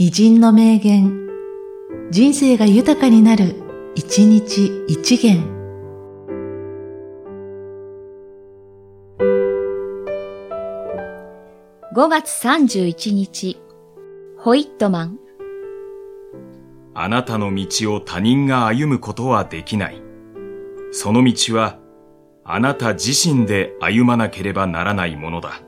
偉人の名言、人生が豊かになる、一日一元。5月31日、ホイットマン。あなたの道を他人が歩むことはできない。その道は、あなた自身で歩まなければならないものだ。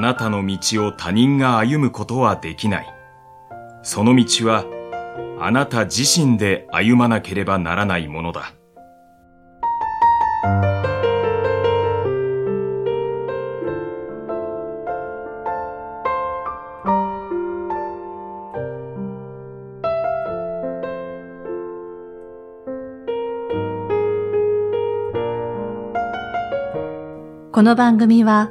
あなたの道を他人が歩むことはできない。その道は、あなた自身で歩まなければならないものだ。この番組は、